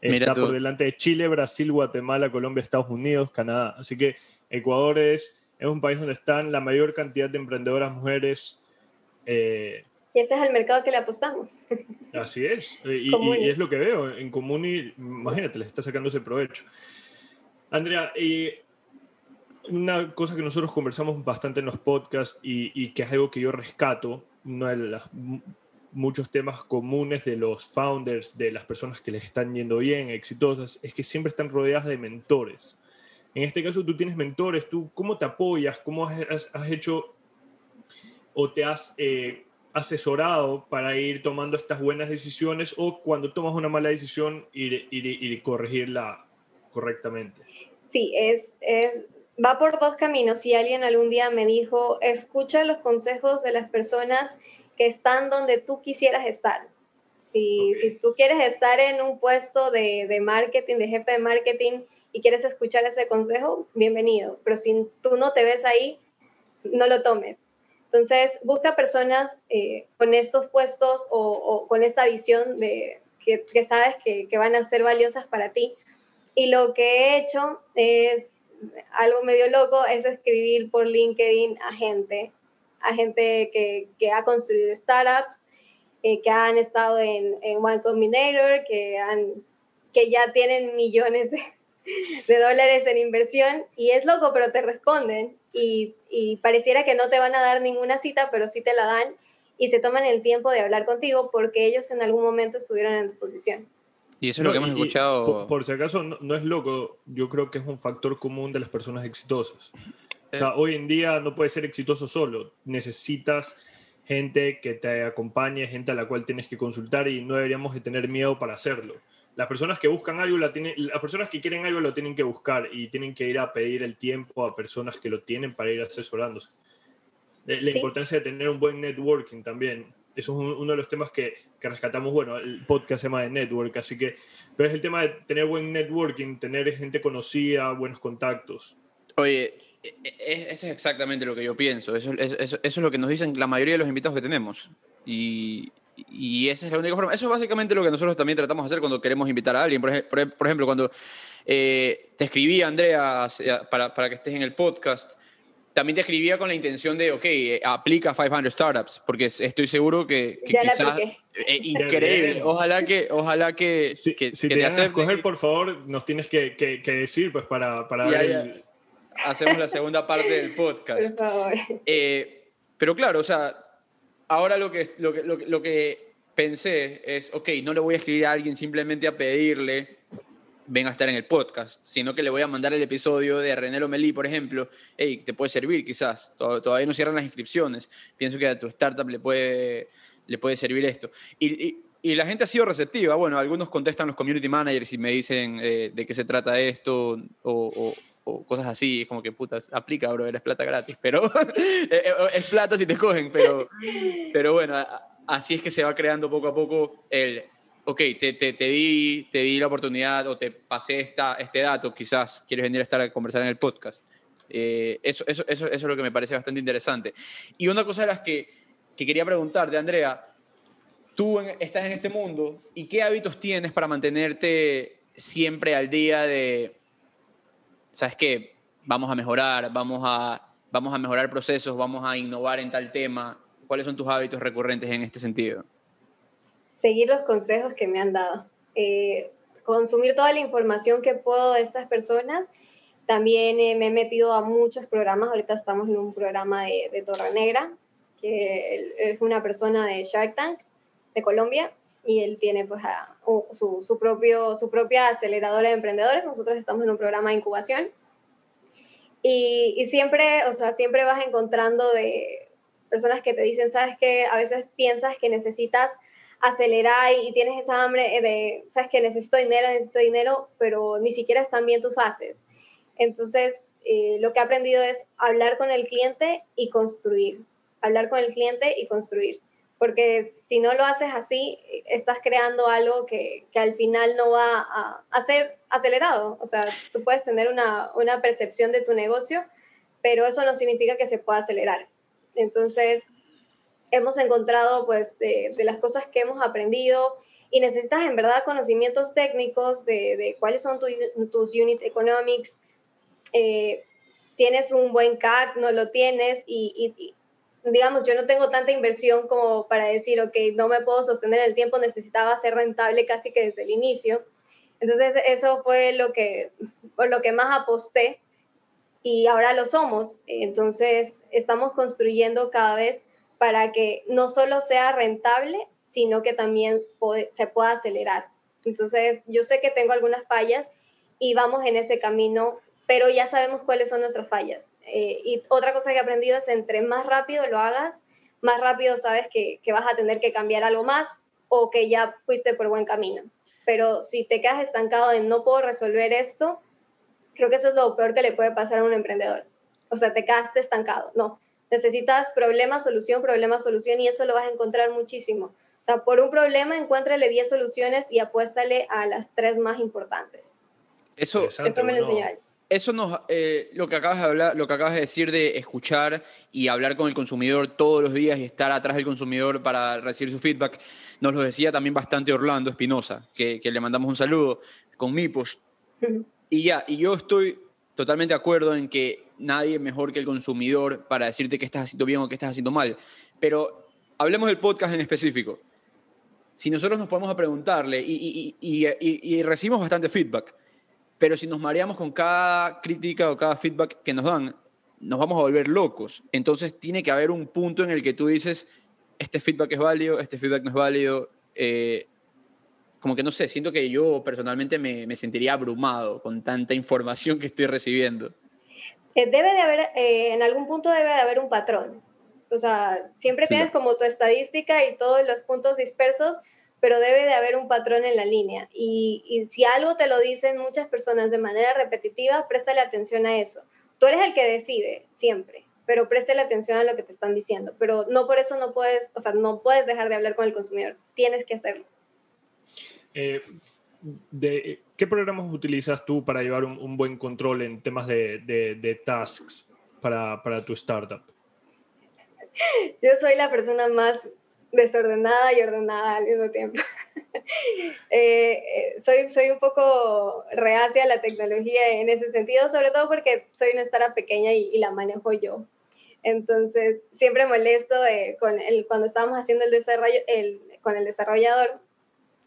Está por delante de Chile, Brasil, Guatemala, Colombia, Estados Unidos, Canadá. Así que Ecuador es, es un país donde están la mayor cantidad de emprendedoras mujeres. Eh, y ese es el mercado que le apostamos. Así es. Eh, y, es lo que veo. En Comuni, imagínate, le está sacando ese provecho. Andrea, y una cosa que nosotros conversamos bastante en los podcasts y, y que es algo que yo rescato, una de las muchos temas comunes de los founders, de las personas que les están yendo bien, exitosas, es que siempre están rodeadas de mentores. En este caso tú tienes mentores, tú cómo te apoyas, cómo has, hecho o te has eh, asesorado para ir tomando estas buenas decisiones o cuando tomas una mala decisión ir, ir, corregirla correctamente. Sí, es, es, va por dos caminos. Si alguien algún día me dijo, escucha los consejos de las personas que están donde tú quisieras estar. Si, si tú quieres estar en un puesto de, de, marketing, de jefe de marketing, y quieres escuchar ese consejo, bienvenido. Pero si tú no te ves ahí, no lo tomes. Entonces, busca personas eh, con estos puestos o, o, con esta visión de que, que sabes que, que, van a ser valiosas para ti. Y lo que he hecho es algo medio loco, es escribir por LinkedIn a gente a gente que, que ha construido startups, eh, que han estado en, en, One Combinator, que, han, que ya tienen millones de, de, dólares en inversión. Y es loco, pero te responden. Y, y, pareciera que no te van a dar ninguna cita, pero sí te la dan y se toman el tiempo de hablar contigo porque ellos en algún momento estuvieron en tu posición. Y eso es lo que hemos escuchado. Por, si acaso, no, no, es loco, yo creo que es un factor común de las personas exitosas. O sea, hoy en día no puedes ser exitoso solo, necesitas gente que te acompañe, gente a la cual tienes que consultar y no deberíamos de tener miedo para hacerlo. Las personas que buscan algo, la tienen, las personas que quieren algo lo tienen que buscar y tienen que ir a pedir el tiempo a personas que lo tienen para ir asesorándose. La importancia de tener un buen networking también. Eso es uno de los temas que, que, rescatamos. Bueno, el podcast se llama de network, así que, pero es el tema de tener buen networking, tener gente conocida, buenos contactos. Oye, eso es exactamente lo que yo pienso. Eso, es lo que nos dicen la mayoría de los invitados que tenemos. Y, y esa es la única forma. Eso es básicamente lo que nosotros también tratamos de hacer cuando queremos invitar a alguien. Por, ejemplo, cuando eh, te escribí, Andrea, para, para, que estés en el podcast, también te escribía con la intención de, ok, aplica 500 startups, porque estoy seguro que, que quizás... Eh, increíble. Ojalá que, ojalá que, si, que, si te, vas a escoger, por favor, nos tienes que, que, decir, pues, para, para ver el... Hacemos la segunda parte del podcast. Por favor. Eh, pero claro, o sea, ahora lo que, lo que, lo, que pensé es, ok, no le voy a escribir a alguien simplemente a pedirle venga a estar en el podcast, sino que le voy a mandar el episodio de René Lomelí, por ejemplo, hey, te puede servir quizás, todavía no cierran las inscripciones, pienso que a tu startup le puede, le puede servir esto. Y, y, la gente ha sido receptiva, bueno, algunos contestan los community managers y me dicen eh, de qué se trata esto o, o, cosas así, es como que putas, aplica, bro, eres plata gratis, pero eh, eh, es plata si te escogen, pero, pero bueno, así es que se va creando poco a poco el ok, te, te, te, di, te di la oportunidad o te pasé esta, este dato, quizás quieres venir a estar a conversar en el podcast. Eh, eso, eso, eso, eso, es lo que me parece bastante interesante. Y una cosa de las que, que quería preguntarte, Andrea, tú estás en este mundo y qué hábitos tienes para mantenerte siempre al día de, ¿sabes qué? Vamos a mejorar, vamos a, vamos a mejorar procesos, vamos a innovar en tal tema. ¿Cuáles son tus hábitos recurrentes en este sentido? seguir los consejos que me han dado. Eh, consumir toda la información que puedo de estas personas. También eh, me he metido a muchos programas. Ahorita estamos en un programa de, de Torre Negra, que es una persona de Shark Tank de Colombia y él tiene pues su, su, propio, su propia aceleradora de emprendedores. Nosotros estamos en un programa de incubación. Y, siempre, o sea, siempre vas encontrando de personas que te dicen, sabes que a veces piensas que necesitas acelerar y tienes esa hambre de, sabes que necesito dinero, necesito dinero, pero ni siquiera están bien tus fases. Entonces, eh, lo que he aprendido es hablar con el cliente y construir. Hablar con el cliente y construir. Porque si no lo haces así, estás creando algo que, que al final no va a, a, ser acelerado. O sea, tú puedes tener una, una percepción de tu negocio, pero eso no significa que se pueda acelerar. Entonces, hemos encontrado pues de, las cosas que hemos aprendido y necesitas en verdad conocimientos técnicos de, de cuáles son tus unit economics, eh, tienes un buen CAC, no lo tienes y, y, digamos, yo no tengo tanta inversión como para decir, ok, no me puedo sostener el tiempo, necesitaba ser rentable casi que desde el inicio. Entonces eso fue lo que, por lo que más aposté y ahora lo somos. Entonces estamos construyendo cada vez para que no solo sea rentable, sino que también se pueda acelerar. Entonces, yo sé que tengo algunas fallas y vamos en ese camino, pero ya sabemos cuáles son nuestras fallas. Eh, y otra cosa que he aprendido es entre más rápido lo hagas, más rápido sabes que, que, vas a tener que cambiar algo más o que ya fuiste por buen camino. Pero si te quedas estancado en no puedo resolver esto, creo que eso es lo peor que le puede pasar a un emprendedor. O sea, te quedaste estancado. No, Necesitas problema, solución, problema, solución y eso lo vas a encontrar muchísimo. O sea, por un problema encuéntrale 10 soluciones y apuéstale a las tres más importantes. Eso, eso me lo enseñó Eso nos, eh, lo que acabas de hablar, lo que acabas de decir de escuchar y hablar con el consumidor todos los días y estar atrás del consumidor para recibir su feedback, nos lo decía también bastante Orlando Espinosa, que, que, le mandamos un saludo con Mipos. y ya, y yo estoy totalmente de acuerdo en que nadie mejor que el consumidor para decirte que estás haciendo bien o que estás haciendo mal. Pero hablemos del podcast en específico. Si nosotros nos podemos a preguntarle y, y, y, recibimos bastante feedback, pero si nos mareamos con cada crítica o cada feedback que nos dan, nos vamos a volver locos. Entonces tiene que haber un punto en el que tú dices, este feedback es válido, este feedback no es válido. Eh, como que no sé, siento que yo personalmente me, me sentiría abrumado con tanta información que estoy recibiendo debe de haber, eh, en algún punto debe de haber un patrón. O sea, siempre tienes como tu estadística y todos los puntos dispersos, pero debe de haber un patrón en la línea. Y, y si algo te lo dicen muchas personas de manera repetitiva, préstale atención a eso. Tú eres el que decide siempre, pero préstale atención a lo que te están diciendo. Pero no por eso no puedes, o sea, no puedes dejar de hablar con el consumidor. Tienes que hacerlo. Eh, de, ¿qué programas utilizas tú para llevar un, buen control en temas de, de, tasks para, para, tu startup? Yo soy la persona más desordenada y ordenada al mismo tiempo. Eh, eh, soy, soy un poco reacia a la tecnología en ese sentido, sobre todo porque soy una startup pequeña y, la manejo yo. Entonces, siempre molesto con el, cuando estábamos haciendo el desarrollo, el, con el desarrollador,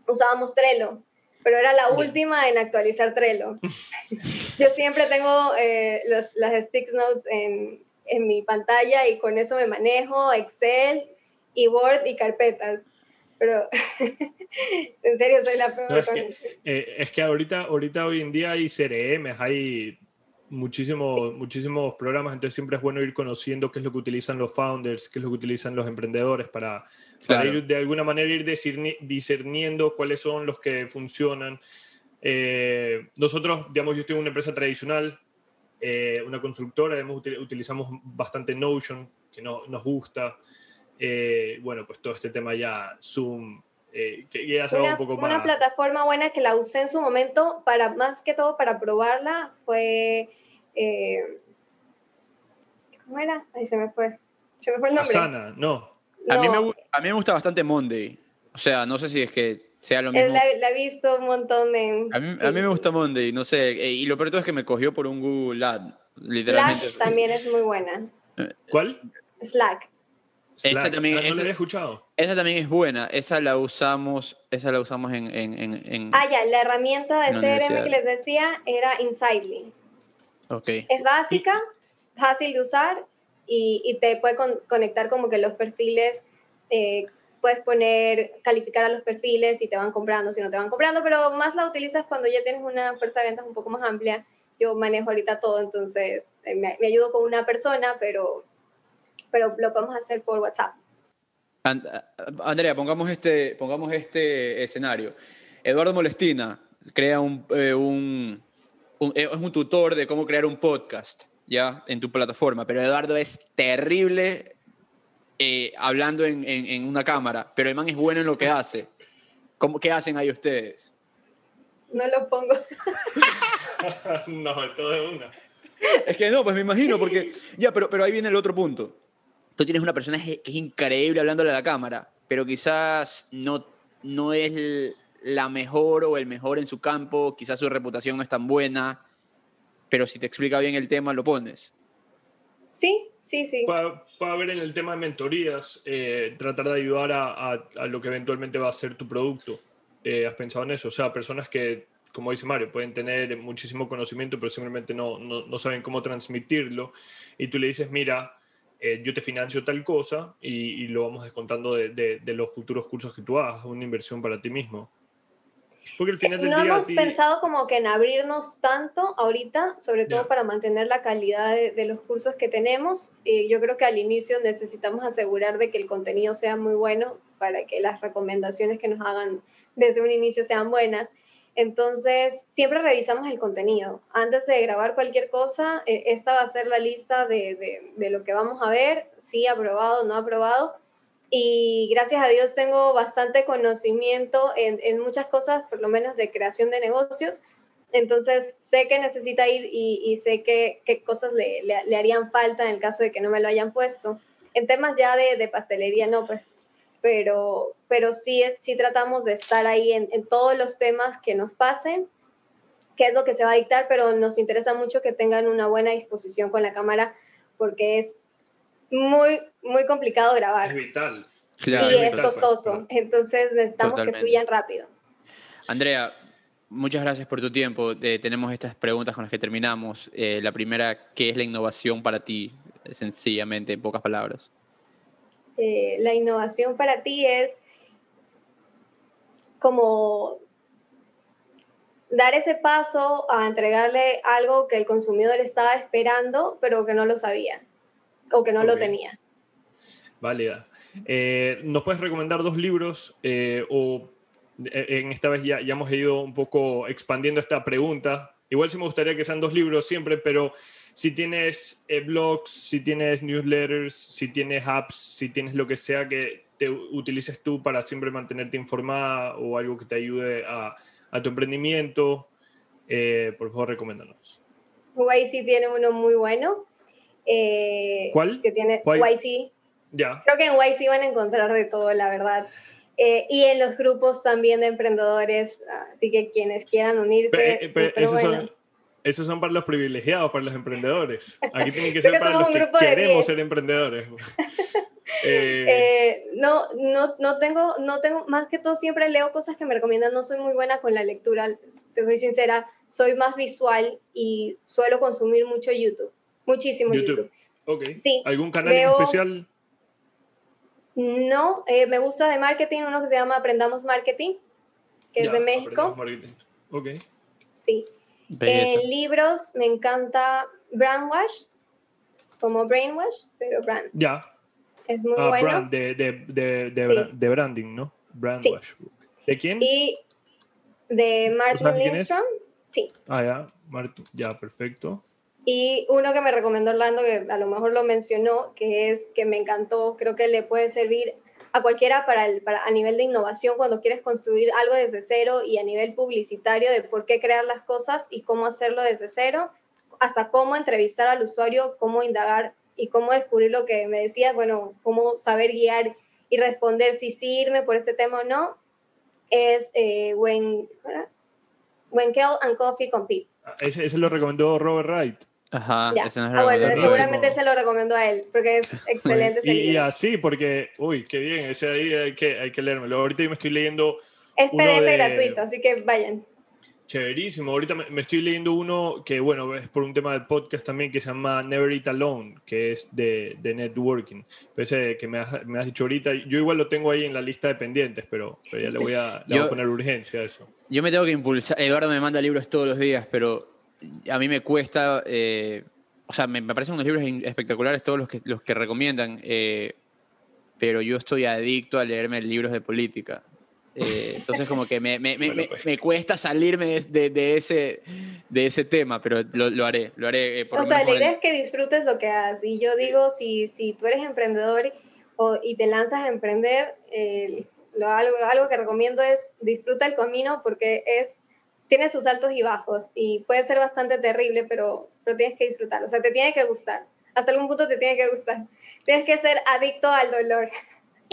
usábamos Trello, pero era la última en actualizar Trello. yo siempre tengo eh, las stick notes en, en mi pantalla y con eso me manejo Excel y Word y carpetas. Pero en serio soy la peor. es, que, eh, es, que, ahorita, ahorita hoy en día hay CRM, hay muchísimos, muchísimos programas, entonces siempre es bueno ir conociendo qué es lo que utilizan los founders, qué es lo que utilizan los emprendedores para, para ir de alguna manera ir discerniendo cuáles son los que funcionan. Eh, nosotros, digamos, yo estoy en una empresa tradicional, eh, una constructora, además utilizamos bastante Notion, que no, nos gusta. Eh, bueno, pues todo este tema ya Zoom, eh, que ya se una, un poco más. Una plataforma buena que la usé en su momento, para más que todo para probarla, fue. ¿Cómo era? Ahí se me fue. Se me fue el nombre. Asana, no. A, mí me, a mí me gusta bastante Monday. O sea, no sé si es que sea lo mismo. La, la, he visto un montón de... A mí, a mí, me gusta Monday, no sé. Eh, y lo peor es que me cogió por un Google Ad, literalmente. Slack también es muy buena. ¿Cuál? Slack. Esa también, no esa, escuchado. Esa también es buena. Esa la usamos, esa la usamos en... en, en, ah, ya, la herramienta de CRM que les decía era Insidely. Ok. Es básica, fácil de usar y, y te puede conectar como que los perfiles eh, puedes poner, calificar a los perfiles si te van comprando, si no te van comprando, pero más la utilizas cuando ya tienes una fuerza de ventas un poco más amplia. Yo manejo ahorita todo, entonces eh, me, ayudo con una persona, pero, pero lo podemos hacer por WhatsApp. Andrea, pongamos este, pongamos este escenario. Eduardo Molestina crea un, eh, un, un, es un tutor de cómo crear un podcast, ¿ya? En tu plataforma, pero Eduardo es terrible eh, hablando en, en, una cámara, pero el man es bueno en lo que hace. ¿Cómo, ¿Qué hacen ahí ustedes? No lo pongo. no, todo es una. Es que no, pues me imagino, porque ya, pero, pero ahí viene el otro punto. Tú tienes una persona que es increíble hablándole a la cámara, pero quizás no, no es la mejor o el mejor en su campo, quizás su reputación no es tan buena, pero si te explica bien el tema, lo pones. Sí, sí, sí. Puede, haber en el tema de mentorías, eh, tratar de ayudar a, a, lo que eventualmente va a ser tu producto. Eh, ¿Has pensado en eso? O sea, personas que, como dice Mario, pueden tener muchísimo conocimiento, pero simplemente no, no, no saben cómo transmitirlo. Y tú le dices, mira, eh, yo te financio tal cosa y, y lo vamos descontando de, de, de, los futuros cursos que tú hagas, una inversión para ti mismo. Porque al final del no hemos pensado como que en abrirnos tanto ahorita, sobre todo para mantener la calidad de, los cursos que tenemos. yo creo que al inicio necesitamos asegurar de que el contenido sea muy bueno para que las recomendaciones que nos hagan desde un inicio sean buenas. Entonces, siempre revisamos el contenido. Antes de grabar cualquier cosa, eh, esta va a ser la lista de, de, lo que vamos a ver, si aprobado, no aprobado y gracias a Dios tengo bastante conocimiento en, en, muchas cosas, por lo menos de creación de negocios. Entonces sé que necesita ir y, sé qué cosas le, le, harían falta en el caso de que no me lo hayan puesto. En temas ya de, de pastelería, no, pues, pero, pero sí, sí tratamos de estar ahí en, en todos los temas que nos pasen, qué es lo que se va a dictar, pero nos interesa mucho que tengan una buena disposición con la cámara porque es muy, muy complicado grabar. Es vital. y es costoso. Entonces necesitamos que fluyan rápido. Andrea, muchas gracias por tu tiempo. Eh, tenemos estas preguntas con las que terminamos. Eh, la primera, ¿qué es la innovación para ti? Sencillamente, en pocas palabras. Eh, la innovación para ti es como dar ese paso a entregarle algo que el consumidor estaba esperando, pero que no lo sabía o que no lo tenía. Válida. Eh, ¿Nos puedes recomendar dos libros eh, o eh, en esta vez ya, ya hemos ido un poco expandiendo esta pregunta? Igual sí me gustaría que sean dos libros siempre, pero si tienes blogs, si tienes newsletters, si tienes apps, si tienes lo que sea que te utilices tú para siempre mantenerte informada o algo que te ayude a, a tu emprendimiento, por favor, recomiéndanos. Sí tiene uno muy bueno, eh, ¿Cuál? Que tiene YC. Ya. Creo que en YC van a encontrar de todo, la verdad. Eh, y en los grupos también de emprendedores, así que quienes quieran unirse. Pero, eh, esos, bueno. son, esos son para los privilegiados, para los emprendedores. Aquí tienen que ser para los que queremos 10. ser emprendedores. Eh, Eh, no, no, no tengo, no tengo, más que todo siempre leo cosas que me recomiendan, no soy muy buena con la lectura, te soy sincera, soy más visual y suelo consumir mucho YouTube, muchísimo YouTube. YouTube. ok. Sí, ¿Algún canal en especial? No, eh, me gusta de marketing, uno que se llama Aprendamos Marketing, que Ya, es de México, aprendemos marketing. Ok. sí. En libros me encanta Brandwash, como Brainwash, pero Brand, Ya. es muy Ah, bueno. brand, de, de, de, de, Sí. branding, ¿no? Brand Sí. wash. ¿De quién? Y de Martin? Lindstrom, sí. Ah, ya. Ya, perfecto. Y uno que me recomendó Orlando, que a lo mejor lo mencionó, que es que me encantó, creo que le puede servir a cualquiera para, el, para a nivel de innovación cuando quieres construir algo desde cero y a nivel publicitario de por qué crear las cosas y cómo hacerlo desde cero, hasta cómo entrevistar al usuario, cómo indagar y cómo descubrir lo que me decías, bueno, cómo saber guiar y responder si sí irme por este tema o no, es eh, When. When Kale and Coffee Compete. Ah, Ese, ese lo recomendó Robert Wright. Ajá, Ya. ese no es Ah, bueno, seguramente se lo recomendó a él, porque es excelente Y, y así, porque, uy, qué bien, ese ahí hay que, hay que leérmelo. Ahorita yo me estoy leyendo Es uno PDF de- gratuito, así que vayan. chéverísimo. Ahorita me, me estoy leyendo uno que, bueno, es por un tema del podcast también, que se llama Never Eat Alone, que es de, de networking. Ese que me has, me has dicho ahorita, yo igual lo tengo ahí en la lista de pendientes, pero, pero ya le voy a, le voy a Yo- poner urgencia a eso. Yo me tengo que impulsar. Eduardo me manda libros todos los días, pero a mí me cuesta. eh, o sea, me, me parecen unos libros espectaculares todos los que, los que recomiendan, eh, pero yo estoy adicto a leerme libros de política. Eh, entonces, como que me, me- me- Bueno, pues. me cuesta salirme de, de- de ese, de ese tema, pero lo, lo haré. Lo haré eh, por O lo sea, la idea es que disfrutes lo que haces. Y yo digo, si, si tú eres emprendedor o, y te lanzas a emprender, eh, lo, algo, algo que recomiendo es disfruta el camino porque es tiene sus altos y bajos y puede ser bastante terrible, pero, pero tienes que disfrutar. O sea, te tiene que gustar. Hasta algún punto te tiene que gustar. Tienes que ser adicto al dolor.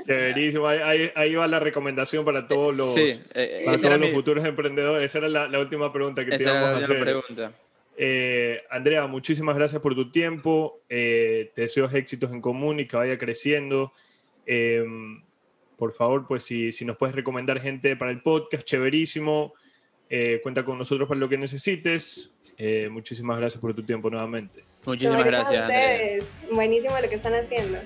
Chéverísimo, ahí, ahí, ahí va la recomendación para todos los, Sí, eh, para todos los mi- futuros emprendedores. Esa era la, la última pregunta que te esa íbamos a era la hacer. pregunta. Eh, Andrea, muchísimas gracias por tu tiempo. Eh, te deseo éxitos en común y que vaya creciendo. Eh, por favor, pues si, si nos puedes recomendar gente para el podcast, chéverísimo. Eh, cuenta con nosotros para lo que necesites. Eh, muchísimas gracias por tu tiempo nuevamente. Muchísimas gracias a ustedes. Buenísimo lo que están haciendo.